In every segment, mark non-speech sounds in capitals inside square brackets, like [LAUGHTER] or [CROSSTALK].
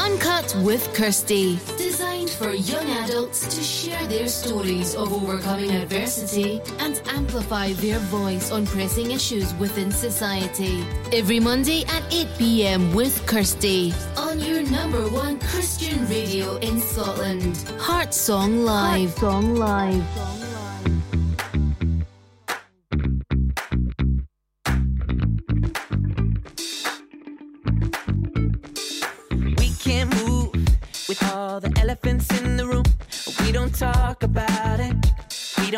Uncut with Kirsty. Designed for young adults to share their stories of overcoming adversity and amplify their voice on pressing issues within society. Every Monday at 8 pm with Kirsty. On your number one Christian radio in Scotland. Heart Song Live. Heart Song Live.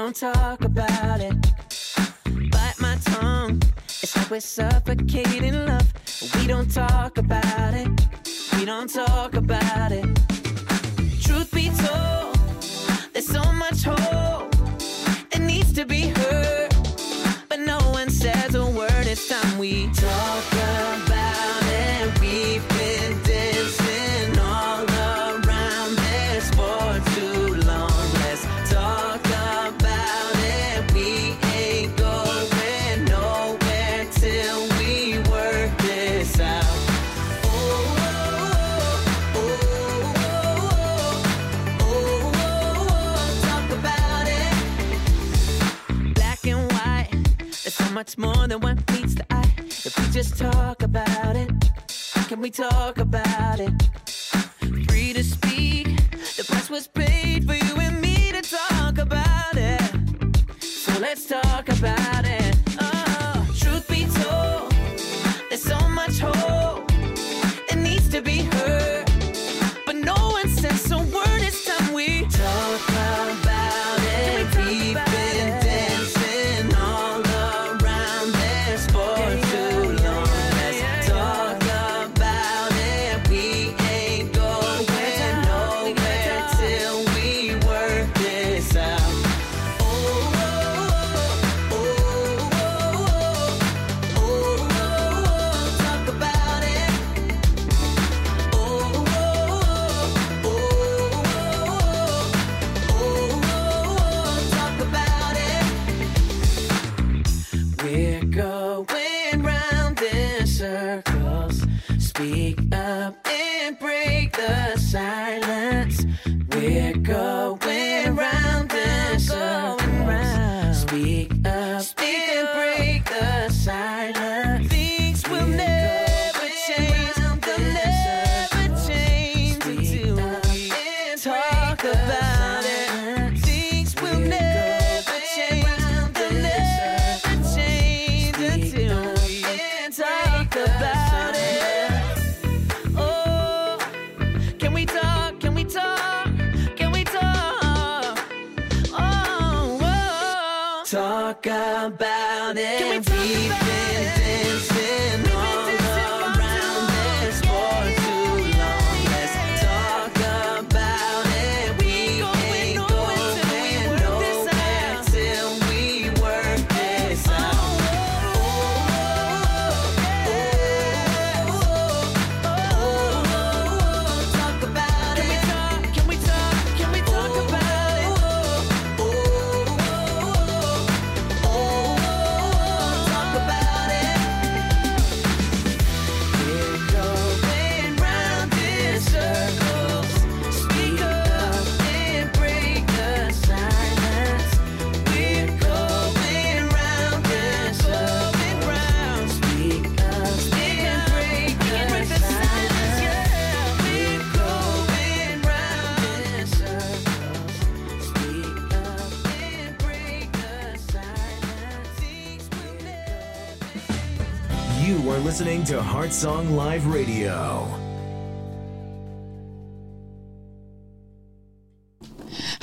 don't talk about it. Bite my tongue. It's like we're suffocating love. We don't talk about it. We don't talk about it. we talk about. Song Live Radio.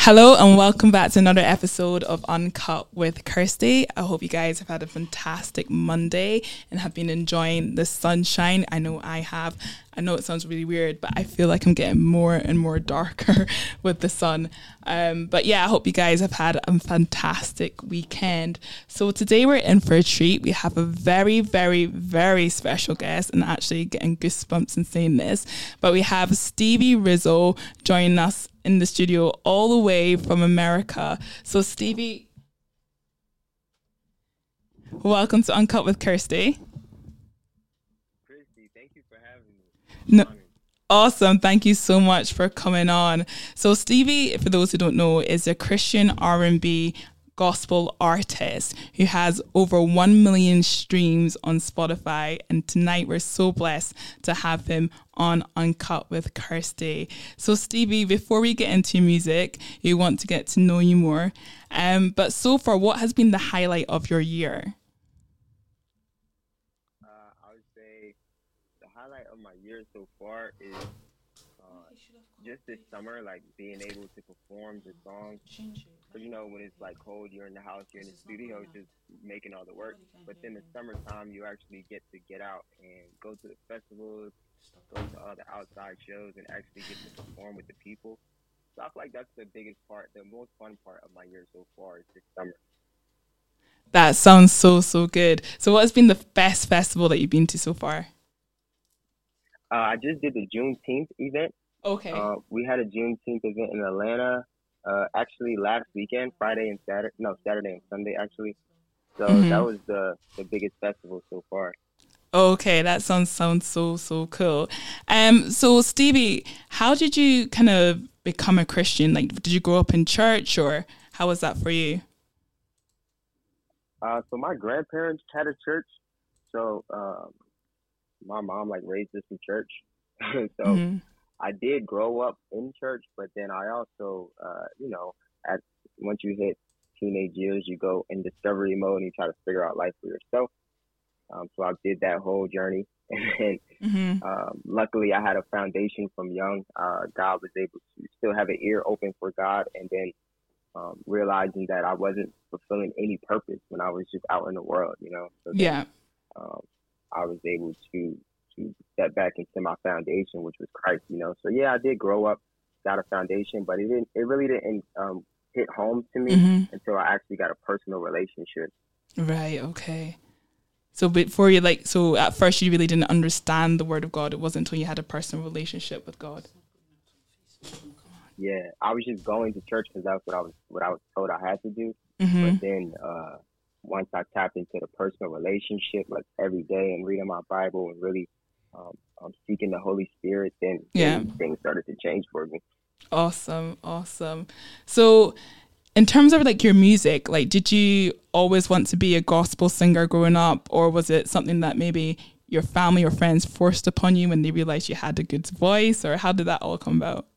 Hello and welcome back to another episode of Uncut with Kirsty. I hope you guys have had a fantastic Monday and have been enjoying the sunshine. I know I have. I know it sounds really weird, but I feel like I'm getting more and more darker [LAUGHS] with the sun. Um, but yeah, I hope you guys have had a fantastic weekend. So today we're in for a treat. We have a very, very, very special guest, and actually getting goosebumps and saying this. But we have Stevie Rizo joining us in the studio all the way from America. So, Stevie, welcome to Uncut with Kirsty. Kirsty, thank you for having me. No, awesome. Thank you so much for coming on. So, Stevie, for those who don't know, is a Christian R&B gospel artist who has over 1 million streams on Spotify. And tonight we're so blessed to have him on Uncut with Kirsty. So, Stevie, before we get into music, we want to get to know you more. Um, but so far, what has been the highlight of your year? Uh, I would say the highlight of my year so far is just this summer, like being able to perform the songs. Because you know, when it's like cold, you're in the house, you're in the studio, just making all the work. But then the summertime, you actually get to get out and go to the festivals, go to all the outside shows, and actually get to perform with the people. So I feel like that's the biggest part, the most fun part of my year so far is this summer. That sounds so so good. So, what has been the best festival that you've been to so far? Uh, I just did the Juneteenth event Okay. Uh, we had a Juneteenth event in Atlanta. Uh, actually, last weekend, Friday and Saturday. No, Saturday and Sunday actually. So mm-hmm. that was the the biggest festival so far. Okay, that sounds sounds so so cool. Um, so Stevie, how did you kind of become a Christian? Like, did you grow up in church, or how was that for you? Uh, so my grandparents had a church, so um, my mom like raised us in church. [LAUGHS] so mm-hmm. I did grow up in church, but then I also, uh, you know, at once you hit teenage years, you go in discovery mode and you try to figure out life for yourself. Um, so I did that whole journey, [LAUGHS] and mm-hmm. um, luckily I had a foundation from young. Uh, God was able to still have an ear open for God, and then um, realizing that I wasn't fulfilling any purpose when I was just out in the world, you know. So yeah. Um, I was able to to step back into my foundation, which was Christ, you know. So yeah, I did grow up, got a foundation, but it didn't. It really didn't um, hit home to me mm-hmm. until I actually got a personal relationship. Right. Okay. So before you like, so at first you really didn't understand the word of God. It wasn't until you had a personal relationship with God. Yeah, I was just going to church because that's what I was what I was told I had to do. Mm-hmm. But then uh, once I tapped into the personal relationship, like every day, and reading my Bible and really um, um, seeking the Holy Spirit, then, yeah. things started to change for me. Awesome, awesome. So, in terms of like your music, like, did you always want to be a gospel singer growing up, or was it something that maybe your family or friends forced upon you when they realized you had a good voice, or how did that all come about?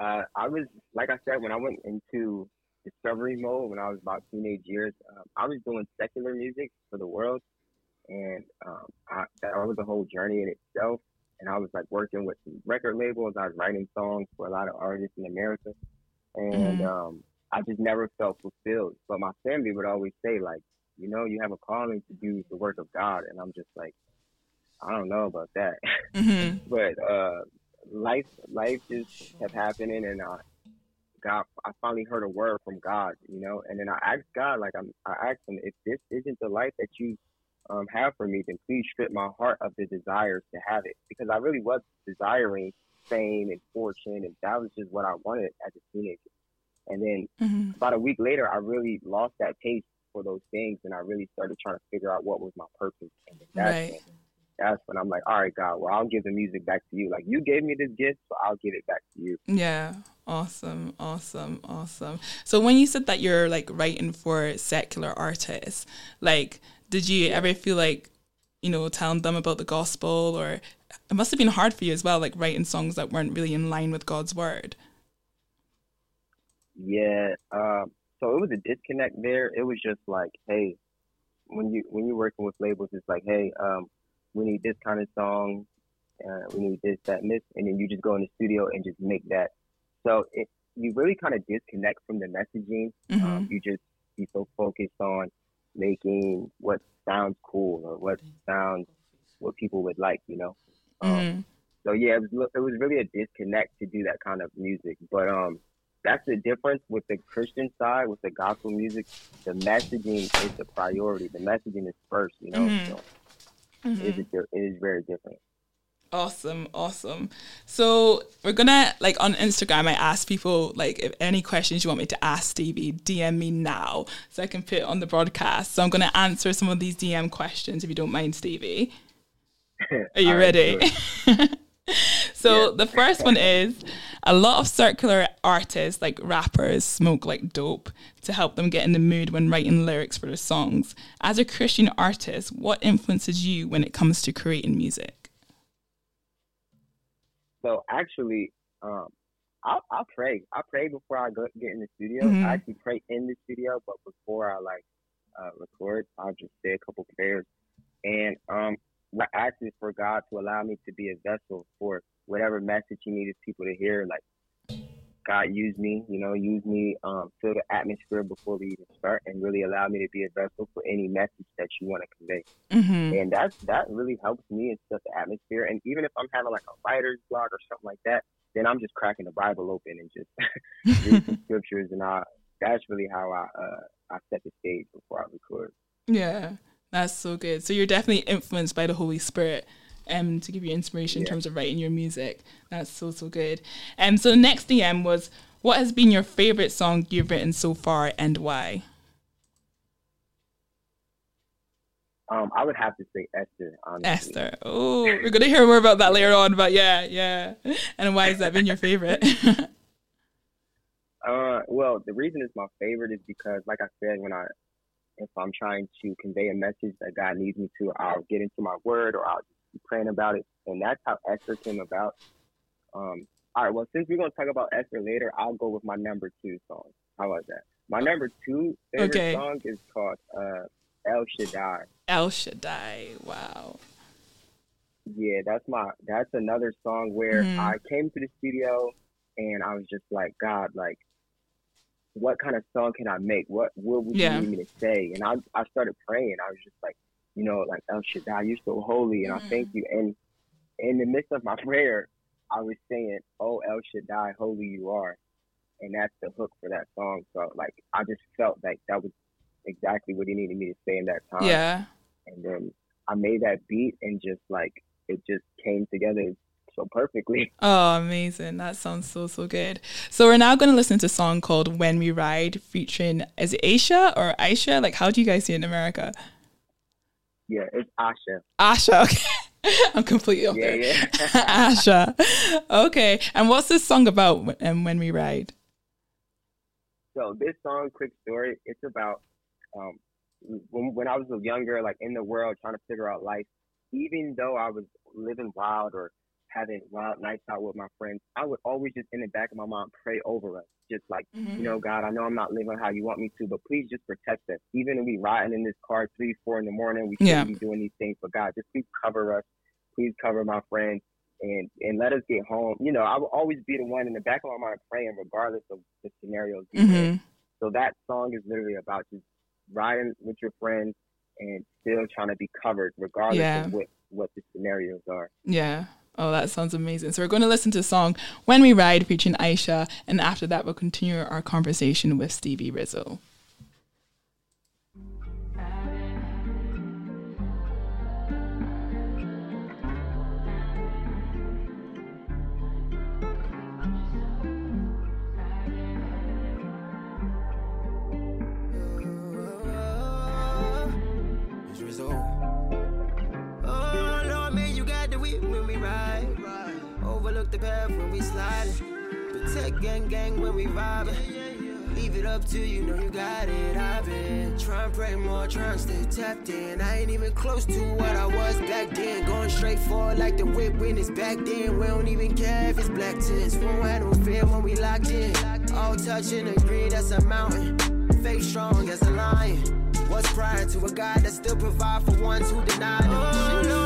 Uh, I was, like I said, when I went into discovery mode when I was about teenage years, um, I was doing secular music for the world and um, I, that was a whole journey in itself. And I was like working with some record labels. I was writing songs for a lot of artists in America, and mm-hmm. um, I just never felt fulfilled. But my family would always say, like, you know, you have a calling to do the work of God, and I'm just like, I don't know about that. Mm-hmm. [LAUGHS] but uh, life, life just kept happening, and I, God, I finally heard a word from God, you know, and then I asked God, like, I'm, I asked Him, if this isn't the life that you um, have for me, then please strip my heart of the desires to have it. Because I really was desiring fame and fortune, and that was just what I wanted as a teenager. And then mm-hmm. about a week later, I really lost that taste for those things, and I really started trying to figure out what was my purpose. And that's, right. That's when I'm like, all right, God, well, I'll give the music back to you. Like, you gave me this gift, so I'll give it back to you. Yeah. Awesome, awesome, awesome. So when you said that you're like writing for secular artists, like did you ever feel like, you know, telling them about the gospel or it must have been hard for you as well, like writing songs that weren't really in line with God's word? Yeah. Um, so it was a disconnect there. It was just like, hey, when you when you're working with labels, it's like, hey, um, we need this kind of song, uh, we need this, that, and this, and then you just go in the studio and just make that. So it you really kind of disconnect from the messaging. Mm-hmm. Um, you just be so focused on making what sounds cool or what sounds what people would like, you know. Um, mm-hmm. So yeah, it was it was really a disconnect to do that kind of music, but um, that's the difference with the Christian side with the gospel music. The messaging is the priority. The messaging is first, you know. Mm-hmm. So mm-hmm. It, is, it is very different. Awesome, awesome. So we're gonna like on Instagram. I ask people like if any questions you want me to ask Stevie, DM me now so I can put it on the broadcast. So I'm gonna answer some of these DM questions if you don't mind, Stevie. [LAUGHS] Are you ready? [LAUGHS] [LAUGHS] so the first one is a lot of circular artists like rappers smoke like dope to help them get in the mood when writing lyrics for their songs. As a Christian artist, what influences you when it comes to creating music? So actually, um, I'll, I'll pray. I pray before I go get in the studio. Mhm. I actually pray in the studio, but before I like uh, record, I'll just say a couple prayers and um, like asking for God to allow me to be a vessel for whatever message He needed people to hear. Like God use me, you know, use me, um, fill the atmosphere before we even start, and really allow me to be a vessel for any message that you want to convey hmm and that that really helps me and set the atmosphere. And even if I'm having like a writer's blog or something like that, then I'm just cracking the Bible open and just [LAUGHS] read some [LAUGHS] scriptures, and I that's really how I uh, I set the stage before I record. Yeah, that's so good. So you're definitely influenced by the Holy Spirit um, to give you inspiration in terms of writing your music. That's so, so good. And so the next DM was, what has been your favorite song you've written so far and why? Um, I would have to say Esther. Honestly. Esther. Oh, we're going to hear more about that later on, but yeah, yeah. And why has that been your favorite? [LAUGHS] Uh, well, the reason it's my favorite is because, like I said, when I if I'm trying to convey a message that God needs me to, I'll get into my word or I'll be praying about it, and that's how Esther came about. Um, all right, well, since we're gonna talk about Esther later, I'll go with my number two song. How about that? My number two favorite Okay. song is called uh, El Shaddai. El Shaddai. Wow. Yeah, that's my that's another song where Mhm. I came to the studio and I was just like, God, like, what kind of song can I make? What what would Yeah. you need me to say? And I I started praying. I was just like, you know, like oh, El Shaddai, you're so holy, and I mm-hmm. thank you. And in the midst of my [LAUGHS] prayer, I was saying, Oh El Shaddai, holy you are, and that's the hook for that song. So like, I just felt like that was exactly what he needed me to say in that time Yeah. and then I made that beat and just like it just came together so perfectly. Oh, amazing. That sounds so, so good. So we're now going to listen to a song called When We Ride featuring, is it Aisha or Aisha? Like, how do you guys see it in America? Yeah, it's Asha. Asha, [LAUGHS] okay. I'm completely off Yeah, there. yeah. [LAUGHS] Asha. Okay. And what's this song about um, When We Ride? So this song, quick story, it's about um when when I was younger, like in the world, trying to figure out life. Even though I was living wild or having wild nights out with my friends, I would always just in the back of my mind pray over us, just like you know, God, I know I'm not living how you want me to, but please just protect us. Even if we riding in this car three, four in the morning, we shouldn't Yeah. be doing these things. But God, just please cover us. Please cover my friends and and let us get home. You know, I will always be the one in the back of my mind praying, regardless of the scenarios. we in. hmm So that song is literally about just riding with your friends and still trying to be covered, regardless Yeah. of what what the scenarios are. Yeah. Oh, that sounds amazing. So we're going to listen to the song When We Ride featuring Aisha. And after that, we'll continue our conversation with Stevie Rizo. Path when we slide. Protect gang gang when we vibing. Leave it up to you, know you got it. I've been trying to pray more, trying to stay tapped in. I ain't even close to what I was back then. Going straight forward like the whip when it's back then. We don't even care if it's black tents. We don't have no fear when we locked in. All touch and agree, that's a mountain. Faith strong as a lion. What's prior to a God that still provide for ones who deny them? Oh, Lord,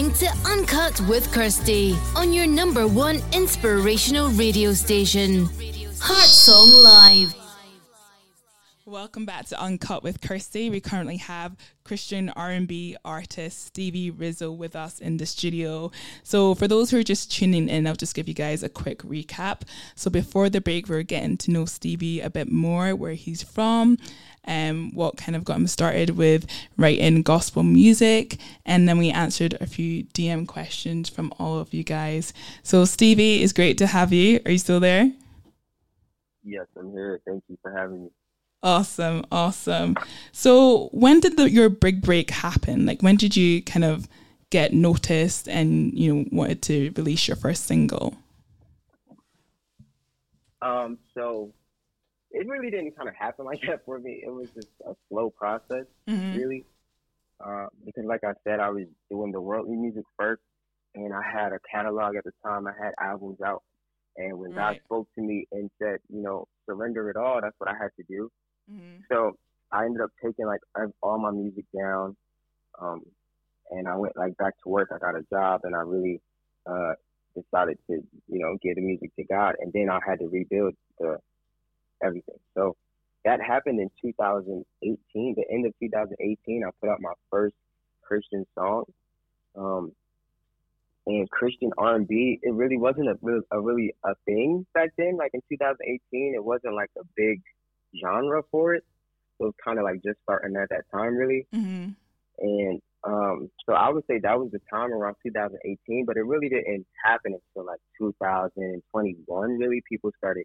listening to Uncut with Kirsty on your number one inspirational radio station, Heart Song Live. Welcome back to Uncut with Kirsty. We currently have Christian R&B artist Stevie Rizo with us in the studio. So for those who are just tuning in, I'll just give you guys a quick recap. So before the break, we are getting to know Stevie a bit more, where he's from, um, what kind of got him started with writing gospel music, and then we answered a few DM questions from all of you guys. So Stevie, it's great to have you. Are you still there? Yes, I'm here. Thank you for having me. Awesome, awesome. So, when did the, your big break happen? Like, when did you kind of get noticed and you know wanted to release your first single? Um, so it really didn't kind of happen [LAUGHS] like that for me. It was just a slow process, mm-hmm. really, uh, because like I said, I was doing the worldly music first, and I had a catalog at the time. I had albums out, and when right. God spoke to me and said, you know, surrender it all, that's what I had to do. Mm-hmm. So I ended up taking like all my music down, um, and I went like back to work. I got a job, and I really uh, decided to you know give the music to God, and then I had to rebuild the everything. So that happened in 2018. The end of 2018, I put out my first Christian song. Um, and Christian R&B, it really wasn't a, a really a thing back then. Like in 2018, it wasn't like a big genre for it. So it was kind of like just starting at that time, really. Mm-hmm. And um, so I would say that was the time around 2018, but it really didn't happen until like 2021. Really, people started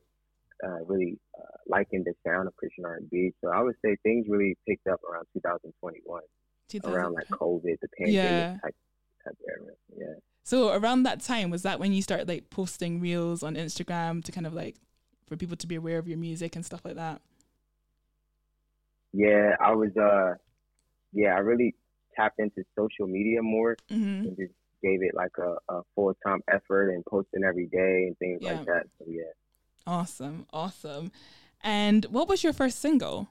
uh, really uh, liking the sound of Christian R&B. So I would say things really picked up around 2021, 2000. around like COVID, the pandemic yeah. type, type era. Yeah. So around that time, was that when you started like posting reels on Instagram to kind of like for people to be aware of your music and stuff like that? Yeah, I was. uh Yeah, I really tapped into social media more mm-hmm. and just gave it like a, a full time effort and posting every day and things yeah. like that. So yeah. Awesome, awesome. And what was your first single?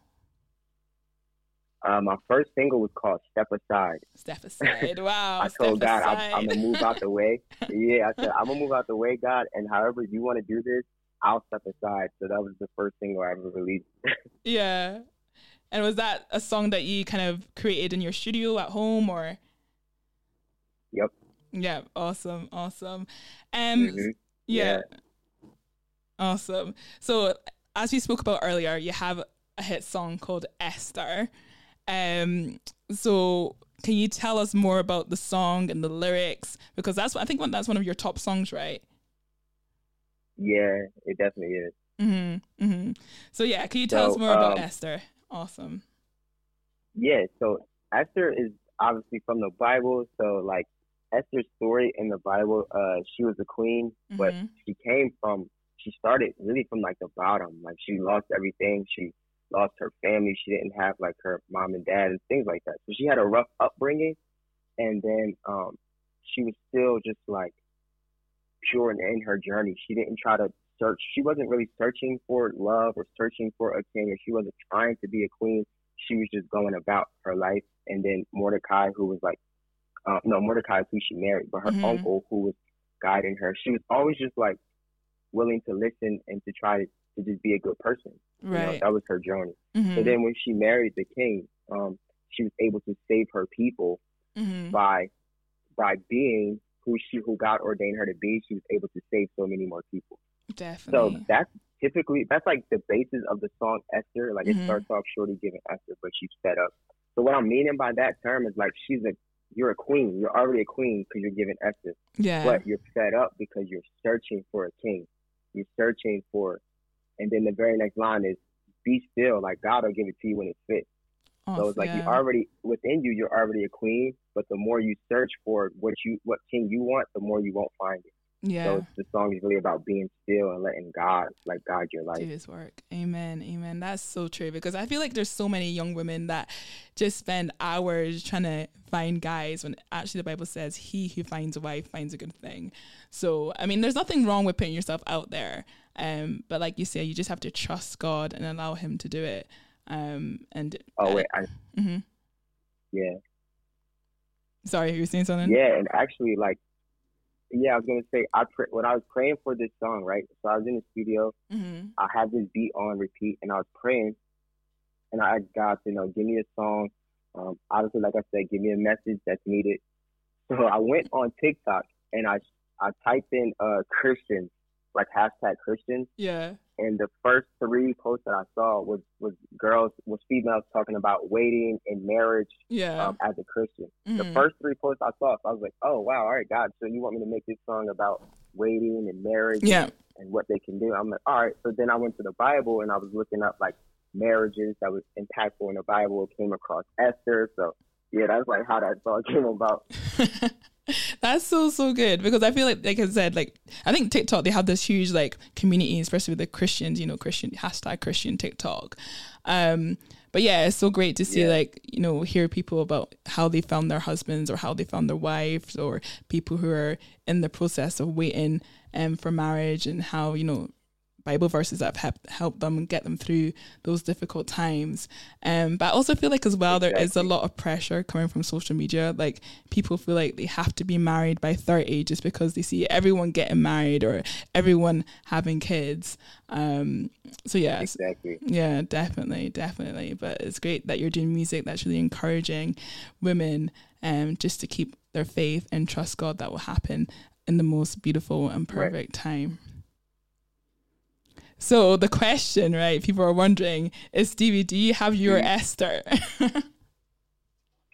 Uh, my first single was called "Step Aside." Step [LAUGHS] aside. Wow. I told God I'm, I'm, gonna move out the way. Yeah, I said I'm gonna move out the way, God, and however you want to do this, I'll step aside. So that was the first single I ever released. [LAUGHS] yeah. And was that a song that you kind of created in your studio at home or? Yep. Yeah. Awesome. Awesome. Um. Mm-hmm. yeah. yeah. Awesome. So as we spoke about earlier, you have a hit song called Esther. Um, so can you tell us more about the song and the lyrics? Because that's I think that's one of your top songs, right? Yeah, it definitely is. Mm-hmm, mm-hmm. So yeah, can you tell so, us more um, about Esther? Awesome. Yeah, so Esther is obviously from the Bible. So like Esther's story in the Bible, uh, she was a queen, mm-hmm. but she came from she started really from like the bottom. Like she lost everything. She lost her family. She didn't have like her mom and dad and things like that. So she had a rough upbringing, and then um, she was still just like pure in, in her journey. She didn't try to search. She wasn't really searching for love or searching for a king, or she wasn't trying to be a queen. She was just going about her life. And then Mordecai, who was like, uh, no, Mordecai is who she married, but her mm-hmm. uncle, who was guiding her, she was always just like willing to listen and to try to, to just be a good person. Right. You know, that was her journey. Mm-hmm. So then when she married the king, um, she was able to save her people mm-hmm. by by being who she who God ordained her to be. She was able to save so many more people. Definitely. So that's typically that's like the basis of the song Esther. Like mm-hmm. it starts off shorty giving Esther, but she's fed up. So what I'm meaning by that term is like she's a you're a queen. You're already a queen because you're giving Esther. Yeah. But you're fed up because you're searching for a king you're searching for. And then the very next line is, be still, like God will give it to you when it fits. Oh, so it's like yeah. you already within you, you're already a queen, but the more you search for what you what king you want, the more you won't find it. Yeah. So the song is really about being still and letting God like guide your life. Do His work. Amen. Amen. That's so true because I feel like there's so many young women that just spend hours trying to find guys when actually the Bible says he who finds a wife finds a good thing. So I mean, there's nothing wrong with putting yourself out there. Um, but like you say, you just have to trust God and allow Him to do it. Um, and oh wait, I, mm-hmm. yeah. Sorry, you were saying something? Yeah, and actually, like, yeah, I was gonna say, I pray, when I was praying for this song, right? So I was in the studio, hmm I had this beat on repeat, and I was praying, and I asked God, you know, give me a song. Um, obviously, like I said, give me a message that's needed. [LAUGHS] So I went on TikTok and I I typed in uh Christian, like hashtag Christian, Yeah. And the first three posts that I saw was was girls, was females talking about waiting and marriage Yeah. um, as a Christian. The Mhm. first three posts I saw, so I was like, oh wow, all right, God, so you want me to make this song about waiting and marriage Yeah. and what they can do? I'm like, all right. So then I went to the Bible and I was looking up like marriages that was impactful in the Bible. Came across Esther, so yeah, that's like how that song came about. [LAUGHS] That's so so good because I feel like like I said like I think TikTok they have this huge like community especially with the Christians you know Christian hashtag Christian TikTok, um but yeah it's so great to see Yeah. like you know hear people about how they found their husbands or how they found their wives or people who are in the process of waiting um for marriage and how you know Bible verses that have helped them get them through those difficult times. Um, but I also feel like as well there is a lot of pressure coming from social media. Like people feel like they have to be married by thirty just because they see everyone getting married or everyone having kids. Um, so yeah, Exactly. yeah, definitely, definitely. But it's great that you're doing music that's really encouraging women um just to keep their faith and trust God that will happen in the most beautiful and Right. perfect time. So the question, right? People are wondering: Is Stevie? Do you have your Mhm. Esther?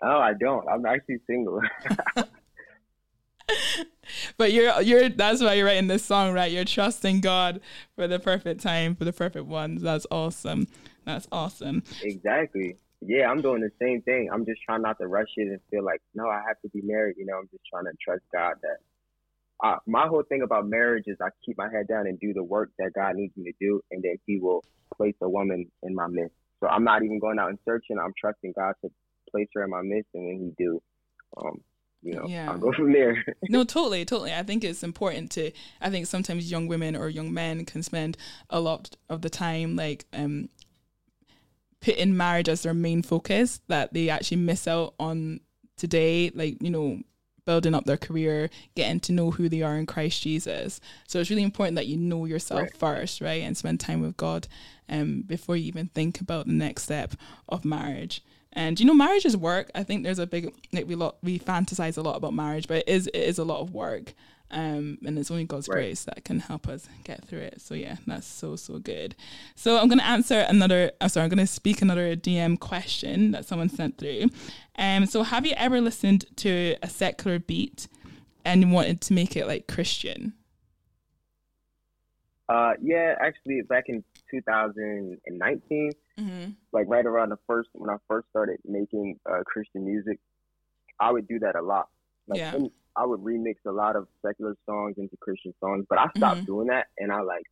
Oh, I don't. I'm actually single. [LAUGHS] but you're you're that's why you're writing this song, right? You're trusting God for the perfect time, for the perfect ones. That's awesome. That's awesome. exactly. Yeah, I'm doing the same thing. I'm just trying not to rush it and feel like, no, I have to be married. You know, I'm just trying to trust God that. Uh, my whole thing about marriage is I keep my head down and do the work that God needs me to do, and then He will place a woman in my midst. So I'm not even going out and searching. I'm trusting God to place her in my midst, and when He do, um, you know, Yeah. I'll go [LAUGHS] from there. no, totally, totally. I think it's important to. I think sometimes young women or young men can spend a lot of the time like um putting marriage as their main focus that they actually miss out on today. Like you know, building up their career, getting to know who they are in Christ Jesus. So it's really important that you know yourself Right. first, right, and spend time with God, um, before you even think about the next step of marriage. And you know, marriage is work. I think there's a big like we lot we fantasize a lot about marriage, but it is it is a lot of work. Um, and it's only God's Right. grace that can help us get through it. So yeah, that's so so good. So I'm gonna answer another. I'm sorry, I'm gonna speak another DM question that someone sent through. Um, so have you ever listened to a secular beat and wanted to make it like Christian? Uh, yeah, actually, back in 2019, Mm-hmm. like right around the first when I first started making uh, Christian music, I would do that a lot. Like Yeah. in- I would remix a lot of secular songs into Christian songs, but I stopped Mhm. doing that, and I like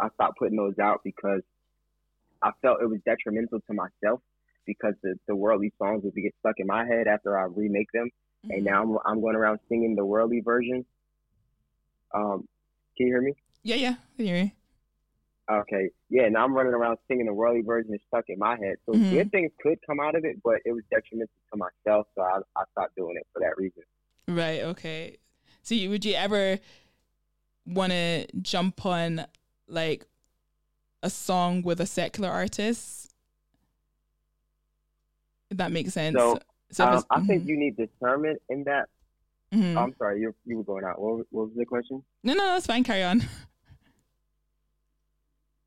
I stopped putting those out because I felt it was detrimental to myself because the, the worldly songs would get stuck in my head after I remake them, Mm-hmm. and now I'm I'm going around singing the worldly version. Um, can you hear me? Yeah, yeah, I hear you. Okay. Yeah, now I'm running around singing the worldly version is stuck in my head. So Mhm. good things could come out of it, but it was detrimental to myself, so I, I stopped doing it for that reason. Right. Okay. So, you, would you ever want to jump on like a song with a secular artist? If that makes sense. So, if Um, I think mhm, you need discernment in that. mhm. I'm sorry, you you were going out. What, was- what was the question? no, no, that's fine. Carry on. [LAUGHS]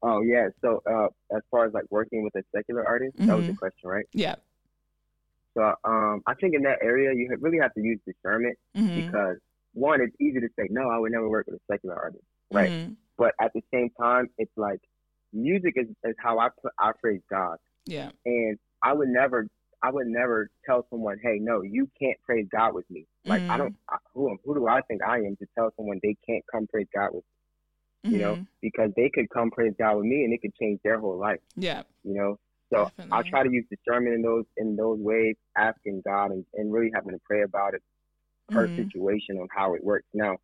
Oh yeah. So uh, as far as like working with a secular artist, that was the Mhm. question, right? Yeah. So um, I think in that area you really have to use discernment Mhm, because one, it's easy to say no, I would never work with a secular artist, right? mhm. But at the same time, it's like music is, is how I put I praise God. Yeah. and I would never, I would never tell someone, "Hey, no, you can't praise God with me." Like I Mhm. don't, I, who who do I think I am to tell someone they can't come praise God with, me, you know? mhm. Because they could come praise God with me, and it could change their whole life, Yeah. you know. So I Definitely. try to use discernment in those in those ways, asking God and, and really having to pray about it per Mhm. situation on how it works. Now,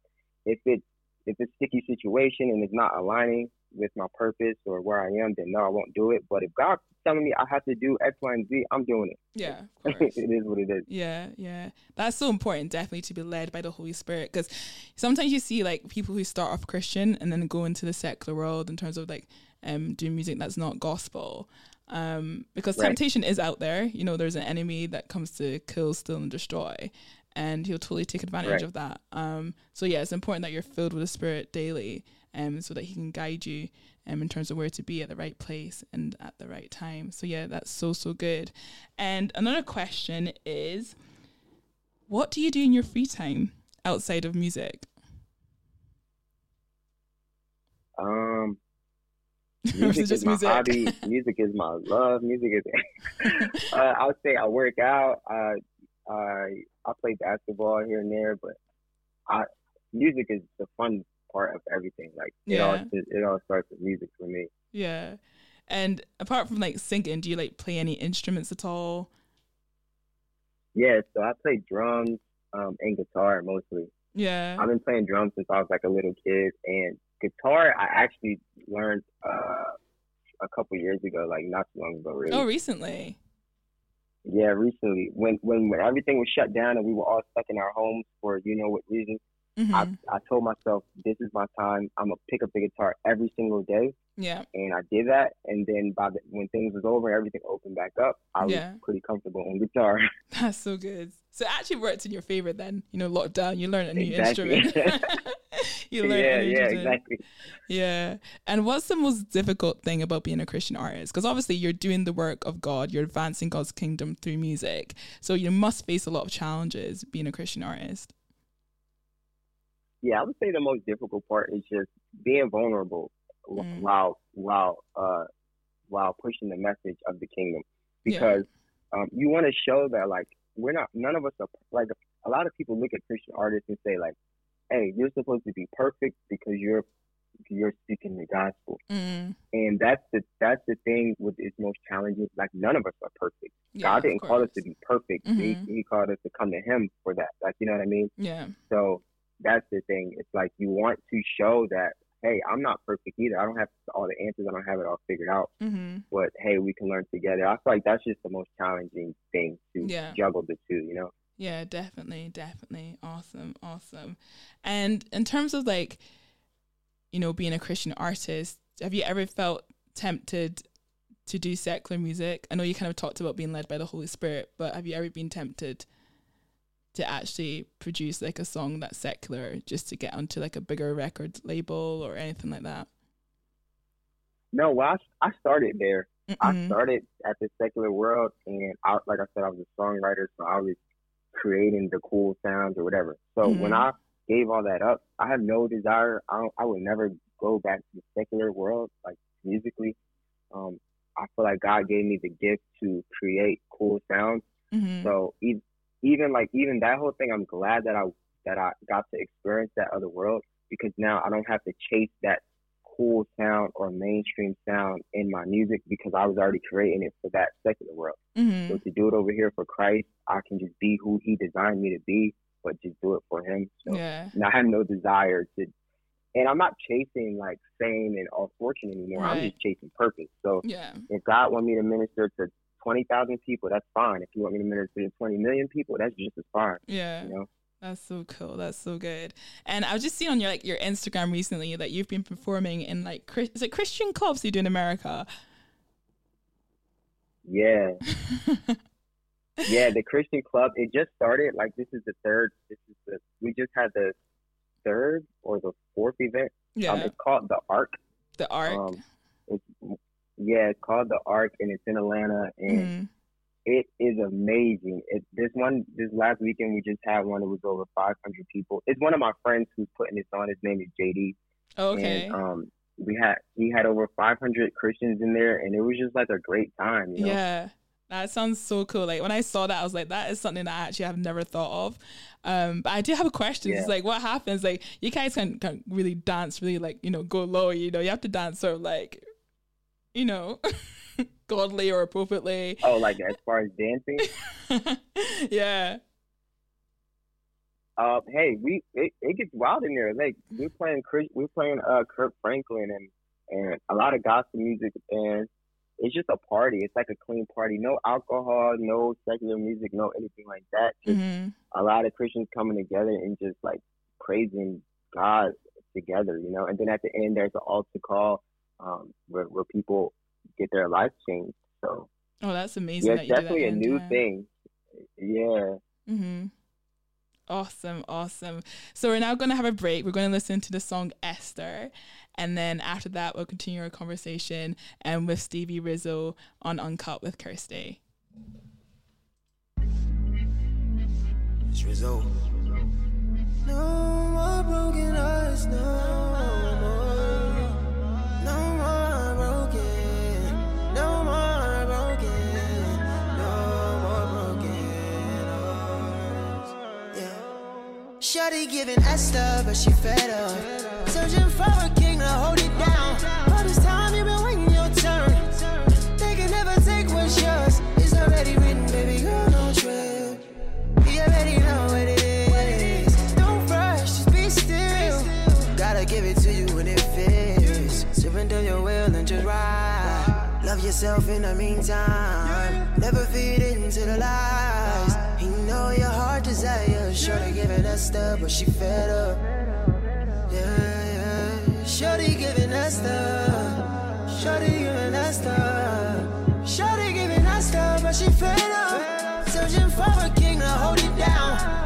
if it if it's a sticky situation and it's not aligning, with my purpose or where I am, then no, I won't do it. But if God's telling me I have to do X, Y, and Z, I'm doing it. Yeah, [LAUGHS] it of course. is what it is. Yeah, yeah. That's so important, definitely, to be led by the Holy Spirit. Because sometimes you see like people who start off Christian and then go into the secular world in terms of like um doing music that's not gospel. Um, because Right. temptation is out there. You know, there's an enemy that comes to kill, steal, and destroy, and he'll totally take advantage Right. of that. Um, so yeah, it's important that you're filled with the Spirit daily, um, so that He can guide you, um, in terms of where to be at the right place and at the right time. So yeah, that's so so good. And another question is, what do you do in your free time outside of music? Um, Or is it music [LAUGHS] just is my music? hobby. [LAUGHS] music is my love. Music is. [LAUGHS] uh, I would say I work out. I I I play basketball here and there, but I music is the fun part of everything. Like it all it all starts with music for me. Yeah. And apart from like singing, do you like play any instruments at all? Yeah, so I play drums um, and guitar mostly. Yeah. I've been playing drums since I was like a little kid, and guitar I actually learned uh, a couple years ago, like not too long ago, really. Oh, recently. Yeah, recently when when when everything was shut down and we were all stuck in our homes for you know what reason, Mhm. I I told myself this is my time. I'm gonna pick up the guitar every single day, Yeah. and I did that. And then by the, when things was over, everything opened back up. I was pretty comfortable on guitar. [LAUGHS] That's so good. So it actually worked in your favor then. You know, lockdown, you learn a new Exactly. instrument. [LAUGHS] [LAUGHS] [LAUGHS] you learn yeah, yeah, exactly. Yeah. And what's the most difficult thing about being a Christian artist? Because obviously you're doing the work of God, you're advancing God's kingdom through music. So you must face a lot of challenges being a Christian artist. Yeah, I would say the most difficult part is just being vulnerable Mm. while while uh while pushing the message of the kingdom Yeah. because um, you want to show that like we're not none of us are like a lot of people look at Christian artists and say like, hey, you're supposed to be perfect because you're you're speaking the gospel, Mm. and that's the that's the thing with its most challenging. Like none of us are perfect. Yeah, God didn't call us to be perfect. He, Mhm. he called us to come to Him for that. Like you know what I mean. Yeah. So that's the thing. It's like you want to show that, hey, I'm not perfect either. I don't have all the answers. I don't have it all figured out. Mm-hmm. But hey, we can learn together. I feel like that's just the most challenging thing to Yeah. juggle the two. You know? Yeah, definitely, definitely. Awesome, awesome. And in terms of like, you know, being a Christian artist, have you ever felt tempted to do secular music? I know you kind of talked about being led by the Holy Spirit, but have you ever been tempted to actually produce like a song that's secular just to get onto like a bigger record label or anything like that? No, well, I, I started there. I Mhm. started at the secular world, and I, like I said, I was a songwriter, so I was creating the cool sounds or whatever. So when Mhm. I gave all that up, I have no desire. I don't, I would never go back to the secular world, like musically. Um, I feel like God gave me the gift to create cool sounds. Mhm. So e- even like even that whole thing, I'm glad that I that I got to experience that other world because now I don't have to chase that cool sound or mainstream sound in my music because I was already creating it for that secular world. Mhm. So to do it over here for Christ, I can just be who He designed me to be, but just do it for Him. So Yeah. and I have no desire to, and I'm not chasing like fame and or fortune anymore. I'm just chasing purpose. So Yeah. if God want me to minister to twenty thousand people, that's fine. If you want me to minister to twenty million people, that's just as fine. Yeah. You know. That's so cool. That's so good. And I've just seen on your like your Instagram recently that you've been performing in like is it Christian clubs you do in America? Yeah. [LAUGHS] yeah, the Christian club. It just started. Like this is the third. This is the. We just had the third or the fourth event. Yeah. Um, it's called the Arc. the Arc. Um, it's yeah, it's called the Arc, and it's in Atlanta, and Mhm. It is amazing. It, this one, this last weekend, we just had one. It was over 500 people. It's one of my friends who's putting this on. His name is JD. Okay. And um, we had we had over 500 Christians in there, and it was just like a great time. You know? Yeah. That sounds so cool. Like when I saw that, I was like, that is something that I actually have never thought of. Um, but I do have a question. Yeah. It's like, what happens? Like, you guys can, can really dance, really like, you know, go low. You know, you have to dance sort of like, you know, [LAUGHS] godly or appropriately. Oh, like as far as dancing, [LAUGHS] yeah. uh, hey, we it, it gets wild in there. Like we're playing Chris, we're playing uh Kirk Franklin and and a lot of gospel music, and it's just a party. It's like a clean party. No alcohol, no secular music, no anything like that. Just hmm a lot of Christians coming together and just like praising God together, you know. And then at the end, there's an altar call um, where where people get their life changed. So Oh, that's amazing. yeah, that it's you that definitely a new yeah. thing. Yeah. Mm-hmm. Awesome, awesome. So we're now going to have a break. We're going to listen to the song Esther, and then after that, we'll continue our conversation and with Stevie Rizo on Uncut with Kirsty. It's Rizo. No more broken hearts, Shawty giving Esther, but she fed up. Searching for a king to hold it down. All this time you've been waiting your turn. They can never take what's yours. It's already written, baby girl, don't trip. You already know what it is. Don't rush, just be still. Gotta give it to you when it fits. Surrender your will and just ride. Love yourself in the meantime. Never feed into the lies. You know your heart desires. Shorty giving us stuff, but she fed up. Yeah, yeah. Shorty giving us stuff. Shorty giving us stuff. Shorty giving us stuff, but she fed up. Searching for a king to hold it down.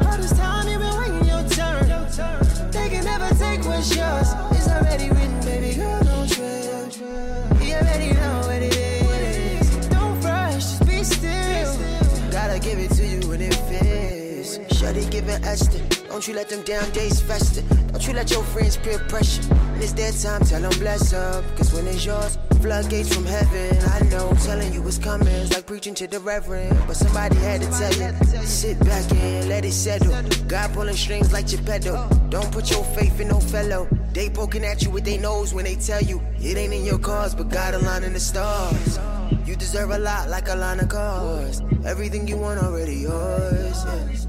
Don't you let them down days fester. Don't you let your friends peer pressure. When it's their time, tell them bless up. Cause when it's yours, floodgates from heaven. I know, telling you it's coming. It's like preaching to the reverend. But somebody had to tell you. Sit back and let it settle. God pulling strings like Geppetto. Don't put your faith in no fellow. They poking at you with their nose when they tell you it ain't in your cause, but God aligning the stars. You deserve a lot like a line of cars. Everything you want already yours.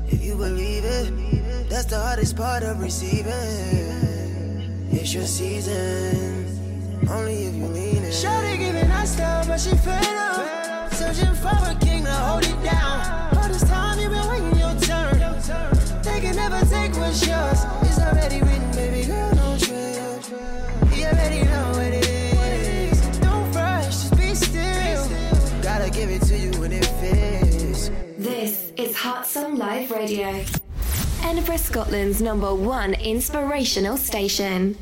If you believe it, that's the hardest part of receiving. It's your season. Only if you mean it. Shawty giving us stuff, but she fed up. Searching for a is Song Live Radio. Edinburgh, Scotland's number one inspirational station.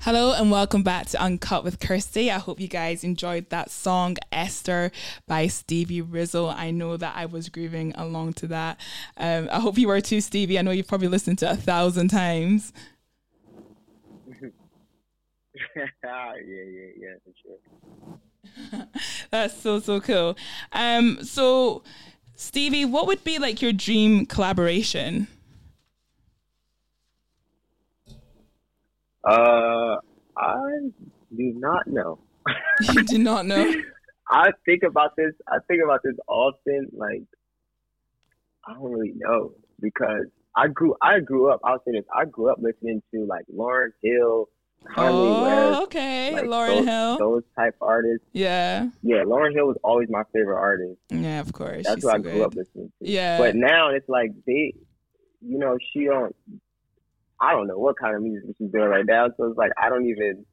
Hello and welcome back to Uncut with Kirsty. I hope you guys enjoyed that song Esther by Stevie Rizo. I know that I was grooving along to that. Um, I hope you were too, Stevie. I know you've probably listened to it a thousand times. [LAUGHS] yeah, yeah, yeah, for sure. [LAUGHS] That's so so cool. Um, so Stevie, what would be like your dream collaboration? Uh, I do not know. [LAUGHS] You do not know. [LAUGHS] I think about this. I think about this often. Like, I don't really know because I grew. I grew up. I'll say this. I grew up listening to like Lauryn Hill, Kanye oh, West, Oh, okay, like Lauryn those, Hill. those type artists. Yeah, Yeah, Lauryn Hill was always my favorite artist. yeah, of course. That's She's what so I grew good. up listening to. Yeah. But now it's like they, you know, she don't. I don't know what kind of music she's doing right now. So it's like I don't even.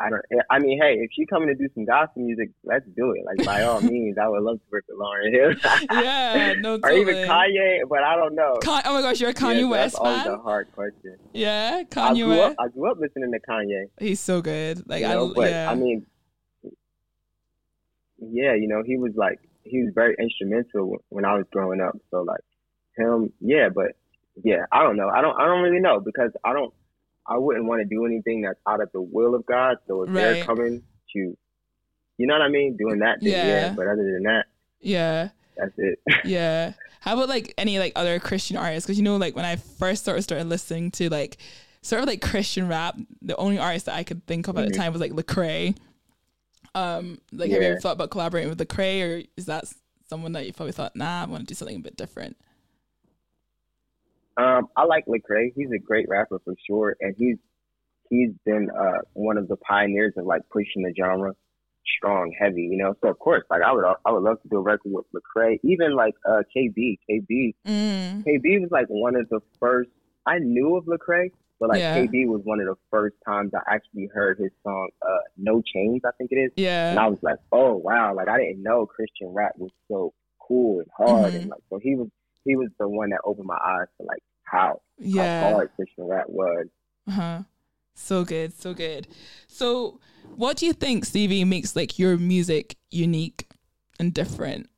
I don't. I mean, hey, if she coming to do some gospel music, let's do it. Like by all [LAUGHS] means, I would love to work with Lauryn Hill. Yeah, no, [LAUGHS] or even. Kanye, but I don't know. Kan- oh my gosh, you're a Yeah, Kanye so West That's always fan. a hard question. Yeah, I Kanye grew West. up. I grew up listening to Kanye. He's so good. Like you I, know, but yeah. I mean, yeah, you know, he was like he was very instrumental when I was growing up. So like him, yeah, but yeah, I don't know. I don't I don't really know because I don't I wouldn't want to do anything that's out of the will of God. So if Right. they're coming to, you know what I mean, doing that, then yeah. Yeah. But other than that, yeah, that's it. [LAUGHS] yeah. How about like any like other Christian artists? Because you know, like when I first sort of started listening to like sort of like Christian rap, the only artist that I could think of at the Mhm. time was like Lecrae. Um, like have you ever thought about collaborating with Lecrae, or is that someone that you probably thought, nah, I want to do something a bit different? Um, I like Lecrae. He's a great rapper for sure, and he's he's been uh, one of the pioneers of like pushing the genre strong, heavy, you know. So of course, like I would I would love to do a record with Lecrae, even like uh, KB. KB Mm. KB was like one of the first I knew of Lecrae, but like Yeah. KB was one of the first times I actually heard his song uh, "No Chains," I think it is, Yeah, and I was like, oh wow, like I didn't know Christian rap was so cool and hard, Mhm. and like so he was he was the one that opened my eyes to like how Yeah. how hard Christian rap was. Uh-huh. So good, so good. So, what do you think, Stevie, makes like your music unique and different?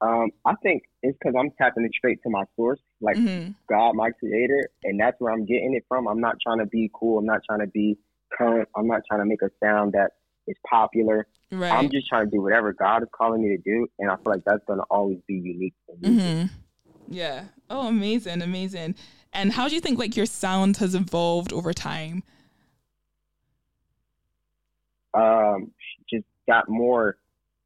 Um, I think it's because I'm tapping it straight to my source, like Mhm. God, my creator, and that's where I'm getting it from. I'm not trying to be cool. I'm not trying to be current. I'm not trying to make a sound that is popular. Right. I'm just trying to do whatever God is calling me to do, and I feel like that's gonna always be unique. To me. hmm Yeah. Oh, amazing, amazing. And how do you think like your sound has evolved over time? um, just got more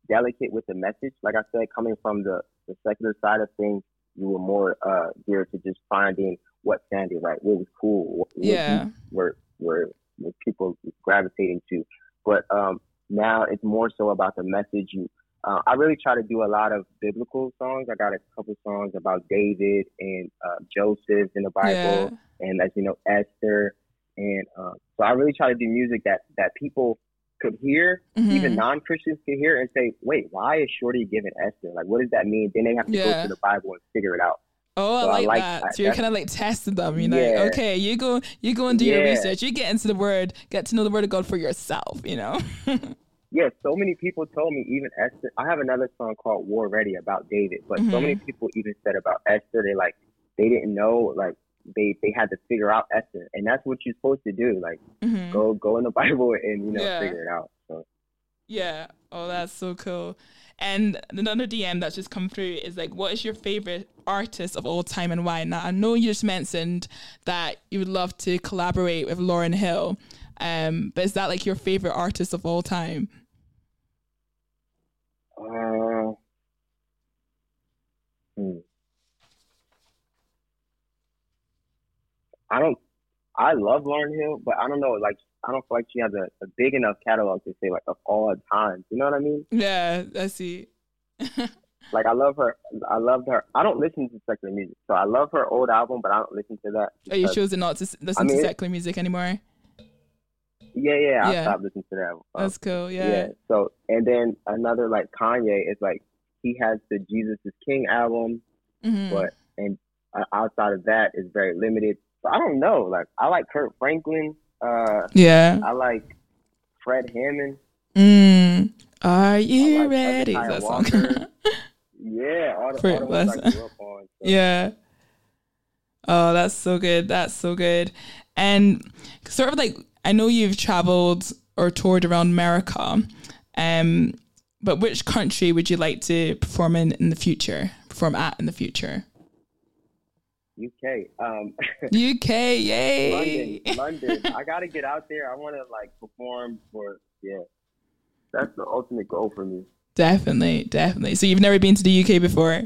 delicate with the message. Like I said, coming from the, the secular side of things, you were more uh, geared to just finding what sounded right, what was cool, what, what Yeah. were, were were people gravitating to. But um, now it's more so about the message. You, uh, I really try to do a lot of biblical songs. I got a couple songs about David and uh, Joseph in the Bible Yeah. and as you know Esther, and um, so I really try to do music that that people could hear, even Mhm. non Christians could hear, and say, "Wait, why is Shorty giving Esther? Like, what does that mean?" Then they have to Yeah. go to the Bible and figure it out. Oh, I So I like, like that. that. So you're kind of like testing them. You're Yeah. like, okay, you go, you go and do your research. You get into the word, get to know the word of God for yourself. You know. [LAUGHS] Yeah, so many people told me even Esther. I have another song called "War Ready" about David, but so Mhm. many people even said about Esther. They like they didn't know like they they had to figure out Esther, and that's what you're supposed to do. Like Mhm. go go in the [LAUGHS] Bible and you know Yeah. figure it out. So Yeah. Oh, that's so cool. And another DM that's just come through is like, what is your favorite artist of all time and why? Now, I know you just mentioned that you would love to collaborate with Lauryn Hill, um, but is that like your favorite artist of all time? Uh, hmm. I don't. I love Lauryn Hill, but I don't know. Like, I don't feel like she has a, a big enough catalog to say like of all time. You know what I mean? Yeah, I see. [LAUGHS] Like, I love her. I loved her. I don't listen to secular music, so I love her old album, but I don't listen to that. Are you choosing not to listen I mean, to secular music anymore? Yeah, yeah. I Yeah. stopped listening to that. Um, That's cool. yeah. Yeah. So, and then another like Kanye is like he has the Jesus is King album. Mhm. but and uh, outside of that is very limited. I don't know. Like I like Kirk Franklin. Uh, Yeah. I like Fred Hammond. Mm. Are you like ready? That song. [LAUGHS] Yeah, all the, all the ones I grew up on. So. Yeah. Oh, that's so good. That's so good. And sort of like I know you've traveled or toured around America. Um but which country would you like to perform in in the future? Perform at in the future? UK. Um, [LAUGHS] UK, yay. London. [LAUGHS] London. I gotta get out there. I want to like perform for. Yeah, that's the ultimate goal for me. Definitely, definitely. So you've never been to the UK before?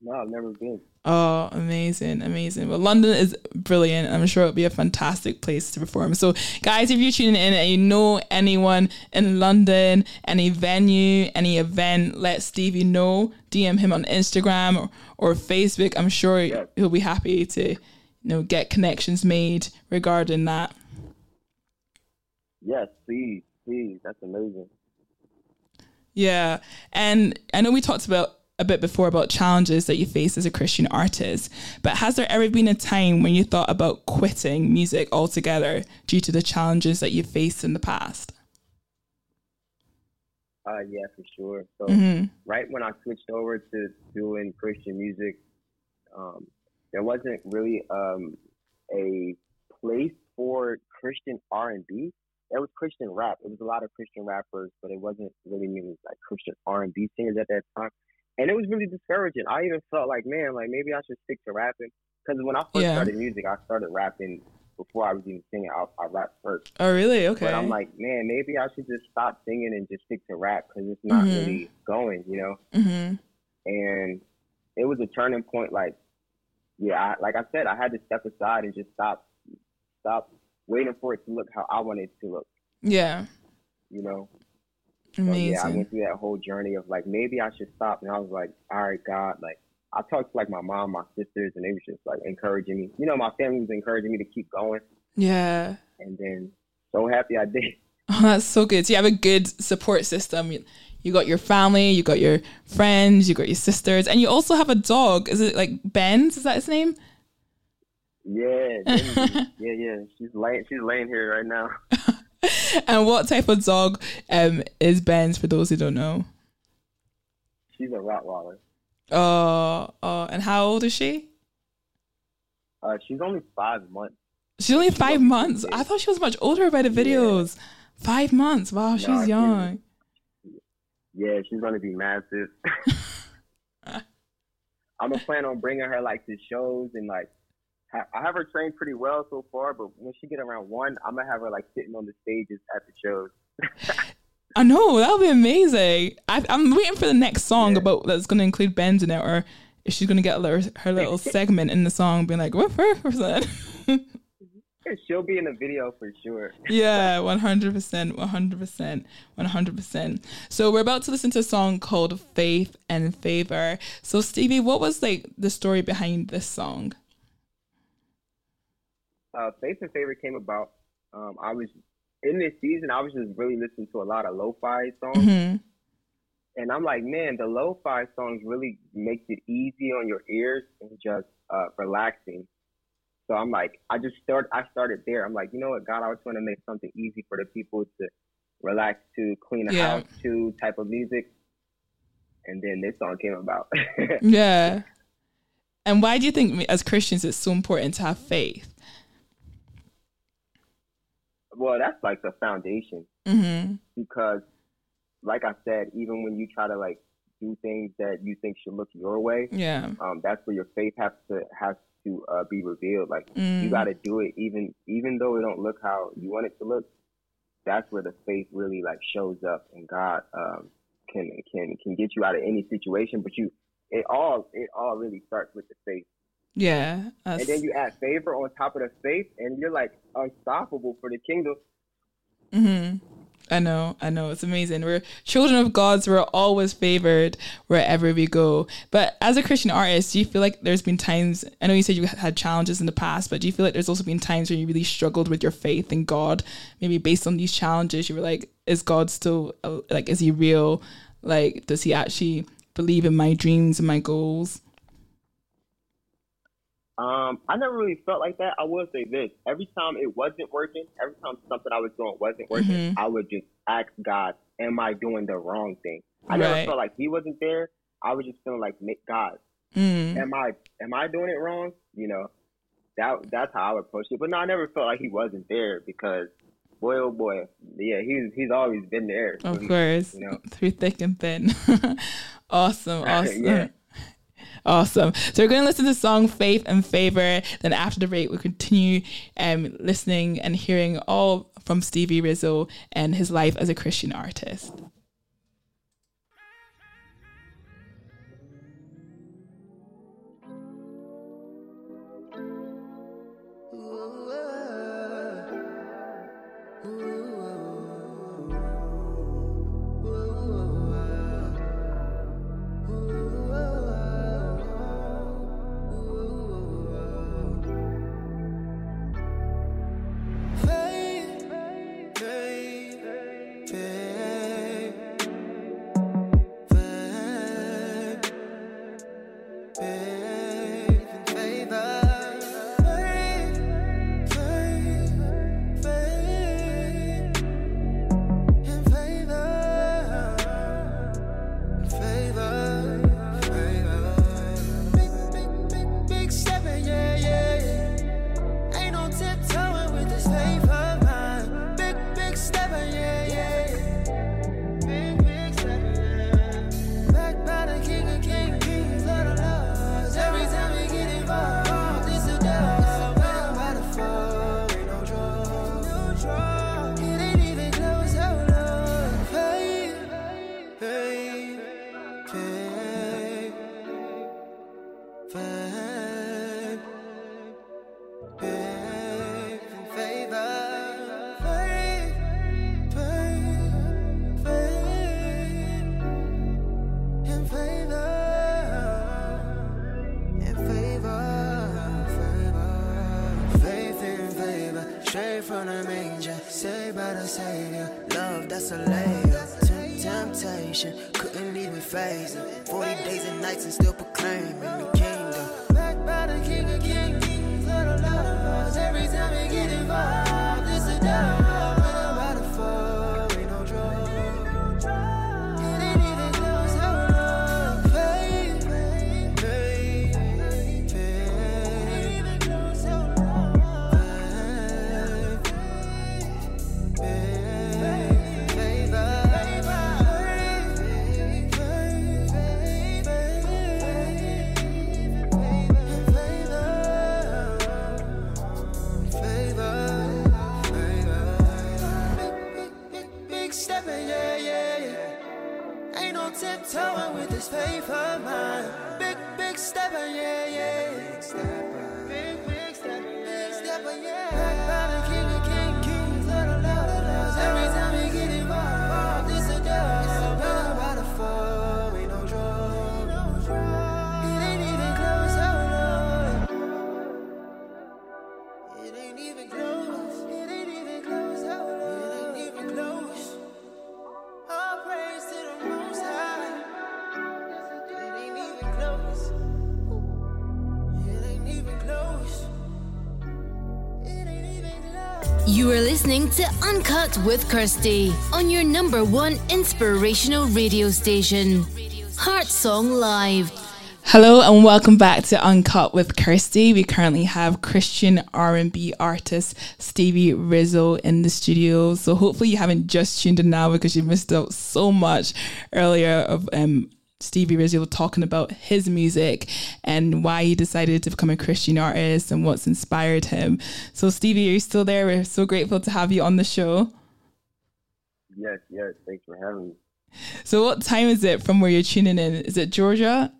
No, I've never been. Oh, amazing, amazing. Well, London is brilliant. I'm sure it'll be a fantastic place to perform. So, guys, if you're tuning in and you know anyone in London, any venue, any event, let Stevie know. DM him on Instagram or, or Facebook. I'm sure Yeah. he'll be happy to, you know, get connections made regarding that. Yes, please, please. That's amazing. Yeah. And I know we talked about a bit before about challenges that you face as a Christian artist, but has there ever been a time when you thought about quitting music altogether due to the challenges that you faced in the past? Uh, yeah, for sure. So Mhm. right when I switched over to doing Christian music, um, there wasn't really um, a place for Christian R and B. There was Christian rap. It was a lot of Christian rappers, but it wasn't really many like Christian R and B singers at that time. And it was really discouraging. I even felt like, man, like maybe I should stick to rapping. Because when I first Yeah. started music, I started rapping before I was even singing. I, I rapped first. Oh, really? Okay. But I'm like, man, maybe I should just stop singing and just stick to rap because it's not Mhm. really going, you know. Mm-hmm. And it was a turning point. Like, yeah, I, like I said, I had to step aside and just stop stop waiting for it to look how I wanted it to look. Yeah. You know. Amazing. So, yeah, I went through that whole journey of like maybe I should stop, and I was like, all right, God, like I talked to like my mom, my sisters, and they was just like encouraging me. You know, my family was encouraging me to keep going. Yeah. And then so happy I did. [LAUGHS] Oh, that's so good. So you have a good support system. You, you got your family, you got your friends, you got your sisters, and you also have a dog. Is it like Ben's? Is that his name? Yeah, [LAUGHS] yeah, yeah. She's laying. She's laying here right now. [LAUGHS] and what type of dog um, is Ben's? For those who don't know, she's a Rottweiler. Oh, uh, and how old is she? Uh, she's only five months. She's only five months. I thought she was much older by the videos. Yeah. Five months. Wow, no, she's young. Yeah, she's gonna be massive. [LAUGHS] I'm gonna plan on bringing her like to shows and like I have her trained pretty well so far. But when she get around one, I'm gonna have her like sitting on the stages at the shows. [LAUGHS] I know that would be amazing. I, am waiting for the next song yeah. about that's gonna include Ben's in it, or if she's gonna get her, her little [LAUGHS] segment in the song, being like, "What for?" She'll be in the video for sure. [LAUGHS] yeah, one hundred percent, one hundred percent, one hundred percent. So we're about to listen to a song called "Faith and Favor." So Stevie, what was like the story behind this song? Uh, "Faith and Favor" came about. Um, I was in this season. I was just really listening to a lot of lo-fi songs. Mm-hmm. And I'm like, man, the lo-fi songs really makes it easy on your ears and just uh, relaxing. So I'm like, I just start. I started there. I'm like, you know what, God, I just want to make something easy for the people to relax to, clean the yeah. house to, type of music. And then this song came about. [LAUGHS] yeah. And why do you think, as Christians, it's so important to have faith? Well, that's like the foundation. Mm-hmm. Because, like I said, even when you try to like do things that you think should look your way, yeah, um, that's where your faith has to has to uh, be revealed. Like mm. you got to do it, even even though it don't look how you want it to look. That's where the faith really like shows up, and God um, can can can get you out of any situation. But you, it all it all really starts with the faith. Yeah, and then you add favor on top of the faith, and you're like unstoppable for the kingdom. Hmm. I know, I know. It's amazing. We're children of God's. We're always favored wherever we go. But as a Christian artist, do you feel like there's been times? I know you said you had challenges in the past, but do you feel like there's also been times where you really struggled with your faith in God? Maybe based on these challenges, you were like, "Is God still uh, like? Is He real? Like, does He actually believe in my dreams and my goals?" Um, I never really felt like that. I will say this: every time it wasn't working, every time something I was doing wasn't working, mm-hmm. I would just ask God, "Am I doing the wrong thing?" I right. never felt like He wasn't there. I was just feeling like, "God, mm. am I am I doing it wrong?" You know, that that's how I would approach it. But no, I never felt like He wasn't there because boy, oh boy, yeah, he's he's always been there. Of course, you know, [LAUGHS] through thick and thin. [LAUGHS] awesome, [LAUGHS] awesome. yeah. Awesome. So we're going to listen to the song Faith and Favor. Then after the break, we'll continue um, listening and hearing all from Stevie Rizo and his life as a Christian artist. Layup. Temp- temptation, couldn't even phase it. 40 days and nights and still to Uncut with Kirsty on your number one inspirational radio station, Heart Song Live. Hello and welcome back to Uncut with Kirsty. We currently have Christian R&B artist Stevie Rizo in the studio. So hopefully you haven't just tuned in now because you missed out so much earlier of um, Stevie Rizo talking about his music and why he decided to become a Christian artist and what's inspired him. So Stevie, are you still there? We're so grateful to have you on the show. Yes, yes. Thanks for having me. So what time is it from where you're tuning in? Is it Georgia?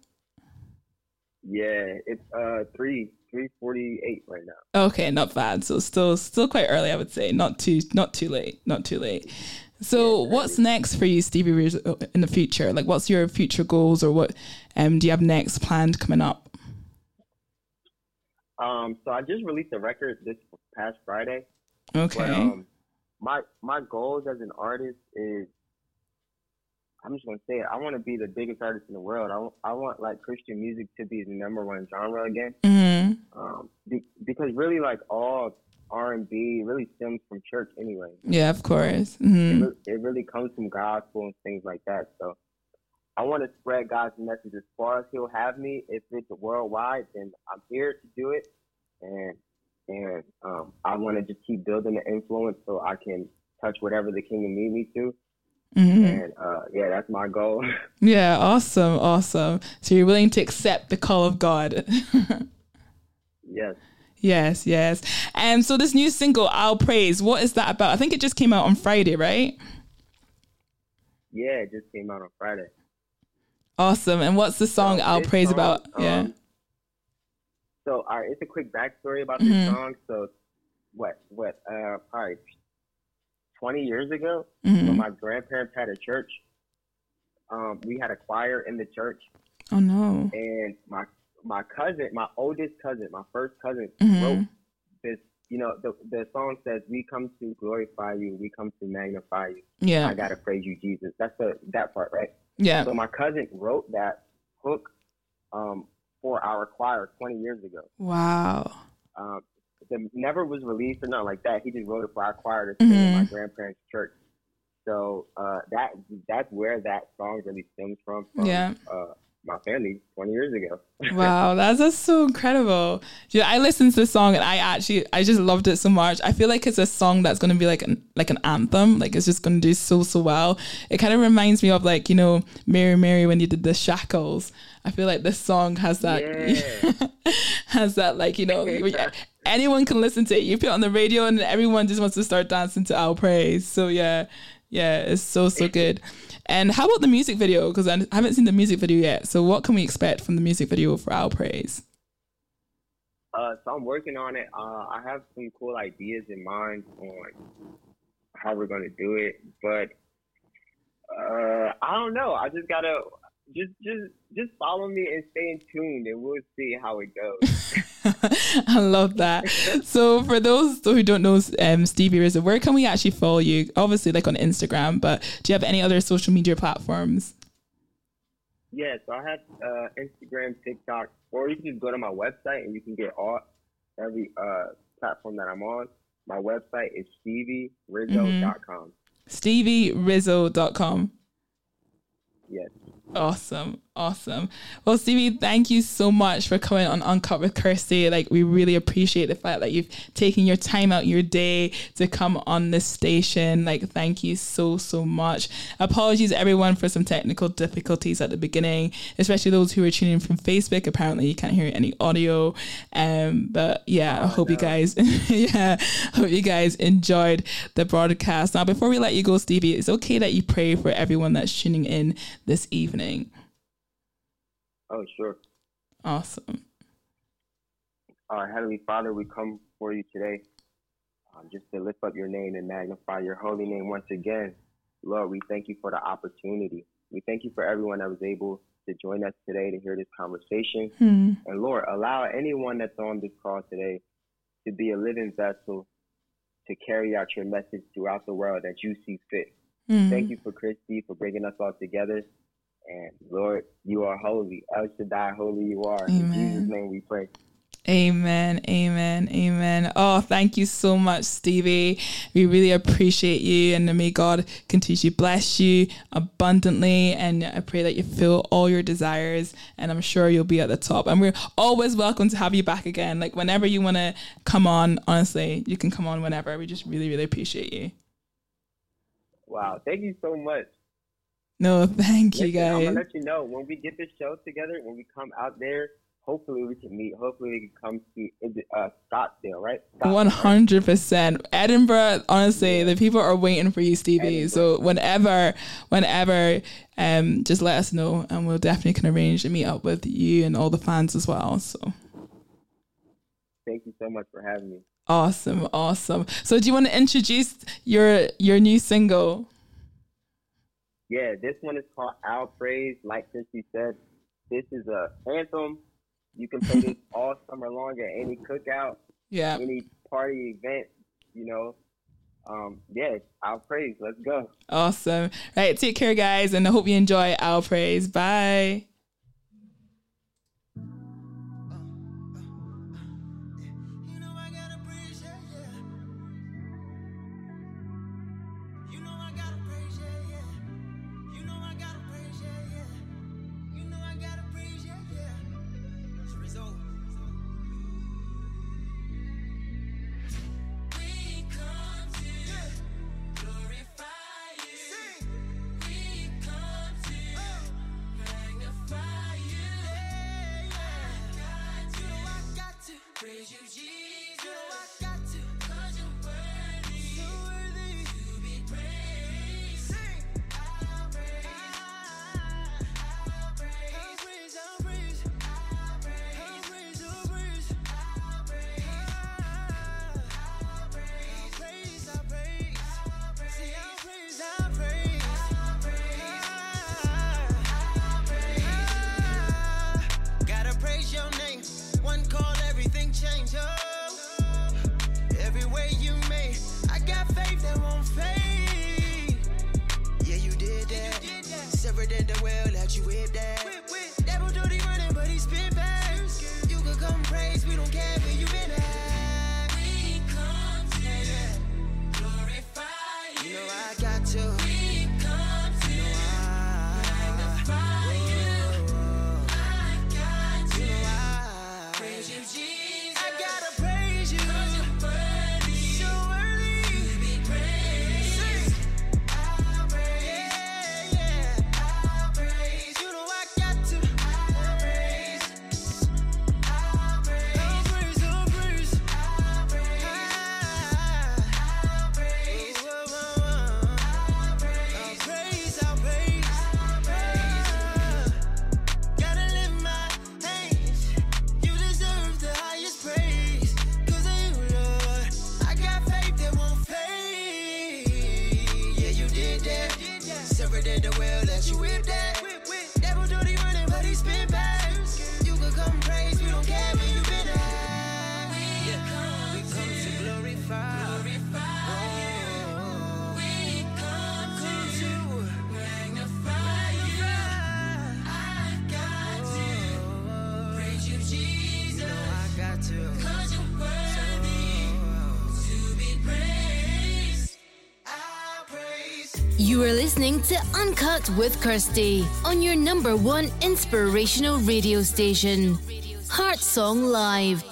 Yeah, it's uh three three forty eight right now. Okay, not bad. So still still quite early, I would say. Not too not too late. Not too late. So what's next for you, Stevie in the future? Like what's your future goals or what um do you have next planned coming up? Um, so I just released a record this past Friday. Okay. But um, my my goals as an artist is, I'm just gonna say it. I want to be the biggest artist in the world. I, want- I want like Christian music to be the number one genre again. Mm-hmm. Um, be, because really like all R and B really stems from church anyway. Yeah, of course. It, hmm re- it really comes from gospel and things like that. So I want to spread God's message as far as He'll have me. If it's worldwide, then I'm here to do it, and and um, I want to just keep building the influence so I can touch whatever the Kingdom need me to. hmm And uh, yeah, that's my goal. [LAUGHS] Yeah, awesome, awesome. So you're willing to accept the call of God. [LAUGHS] yes. Yes, yes. And so this new single, I'll Praise, what is that about? I think it just came out on Friday, right? Yeah, it just came out on Friday. Awesome. And what's the song So I'll Praise song, about? yeah. um, So, all right, it's a quick backstory about this Mhm. song. So, what, what, uh, probably 20 years ago, Mhm. when my grandparents had a church, um, we had a choir in the church, Oh no. and my my cousin, my oldest cousin, my first cousin, Mhm. wrote this. You know, the the song says, "We come to glorify you, we come to magnify you. Yeah. I gotta praise you, Jesus." That's the that part, right? Yeah. So my cousin wrote that hook um, for our choir 20 years ago. Wow. Um, it never was released or nothing like that. He just wrote it for our choir to sing at my grandparents' church. So uh, that that's where that song really stems from. from Yeah. Uh, my family 20 years ago. [LAUGHS] Wow, that's, that's so incredible. Yeah, I listened to the song and I actually I just loved it so much. I feel like it's a song that's gonna be like an like an anthem. Like it's just gonna do so so well. It kind of reminds me of like you know Mary Mary when you did the Shackles. I feel like this song has that [LAUGHS] has that like you know [LAUGHS] anyone can listen to it. You put it on the radio and everyone just wants to start dancing to I'll Praise. So yeah, yeah, it's so so good. And how about the music video? Because I haven't seen the music video yet. So what can we expect from the music video for I'll Praise? Uh, so I'm working on it. Uh, I have some cool ideas in mind on how we're gonna do it, but uh, I don't know. I just gotta. Just just just follow me and stay in tune, and we'll see how it goes. [LAUGHS] I love that. so for those who don't know um, Stevie Rizo, where can we actually follow you? Obviously, like on Instagram, but do you have any other social media platforms? Yeah, so I have uh, Instagram, TikTok, or you can just go to my website and you can get all every uh, platform that I'm on. My website is stevierizo.com. StevieRizo.com. Yes. Awesome. Awesome. Well, Stevie, thank you so much for coming on Uncut with Kirsty. Like, we really appreciate the fact that you've taken your time out your day to come on this station. Like, thank you so, so much. Apologies, everyone, for some technical difficulties at the beginning, especially those who are tuning in from Facebook. Apparently, you can't hear any audio. Um, but yeah, I hope you guys, [LAUGHS] yeah, hope you guys enjoyed the broadcast. Now, before we let you go, Stevie, it's okay that you pray for everyone that's tuning in this evening. Oh, sure. Awesome. Uh, Heavenly Father, we come for you today um, just to lift up your name and magnify your holy name once again. Lord, we thank you for the opportunity. We thank you for everyone that was able to join us today to hear this conversation. Hmm. And Lord, allow anyone that's on this call today to be a living vessel to carry out your message throughout the world that you see fit. Hmm. Thank you for Christy for bringing us all together. And Lord, you are holy. El Shaddai, holy you are. In Jesus' name we pray. Amen, amen, amen. Oh, thank you so much, Stevie. We really appreciate you, and may God continue to bless you abundantly. And I pray that you fill all your desires, and I'm sure you'll be at the top. And we're always welcome to have you back again. Like whenever you want to come on, honestly, you can come on whenever. We just really, really appreciate you. Wow. Thank you so much. No, thank you, guys. I'm gonna let you know when we get this show together, when we come out there, hopefully we can meet. Hopefully we can come it, uh, Scottsdale, right? One hundred percent. Edinburgh, honestly, the people are waiting for you, Stevie. So whenever, whenever, um, just let us know, and we'll definitely can arrange to meet up with you and all the fans as well. So Thank you so much for having me. awesome, awesome. So do you want to introduce your your new single? Yeah, this one is called I'll Praise. Like Christy said, this is a anthem. You can play this [LAUGHS] all summer long at any cookout, Yeah. any party event. You know, um, yeah, I'll Praise. Let's go. Awesome. Right, take care, guys, and I hope you enjoy I'll Praise. Bye. Change. Oh, every way you made, I got faith that won't fade. Yeah, you did that. Severed in the well that you whipped that. Devil do the running, but he spit back. You could come praise, we don't care where you been With Kirsty on your number one inspirational radio station, Heart Song Live.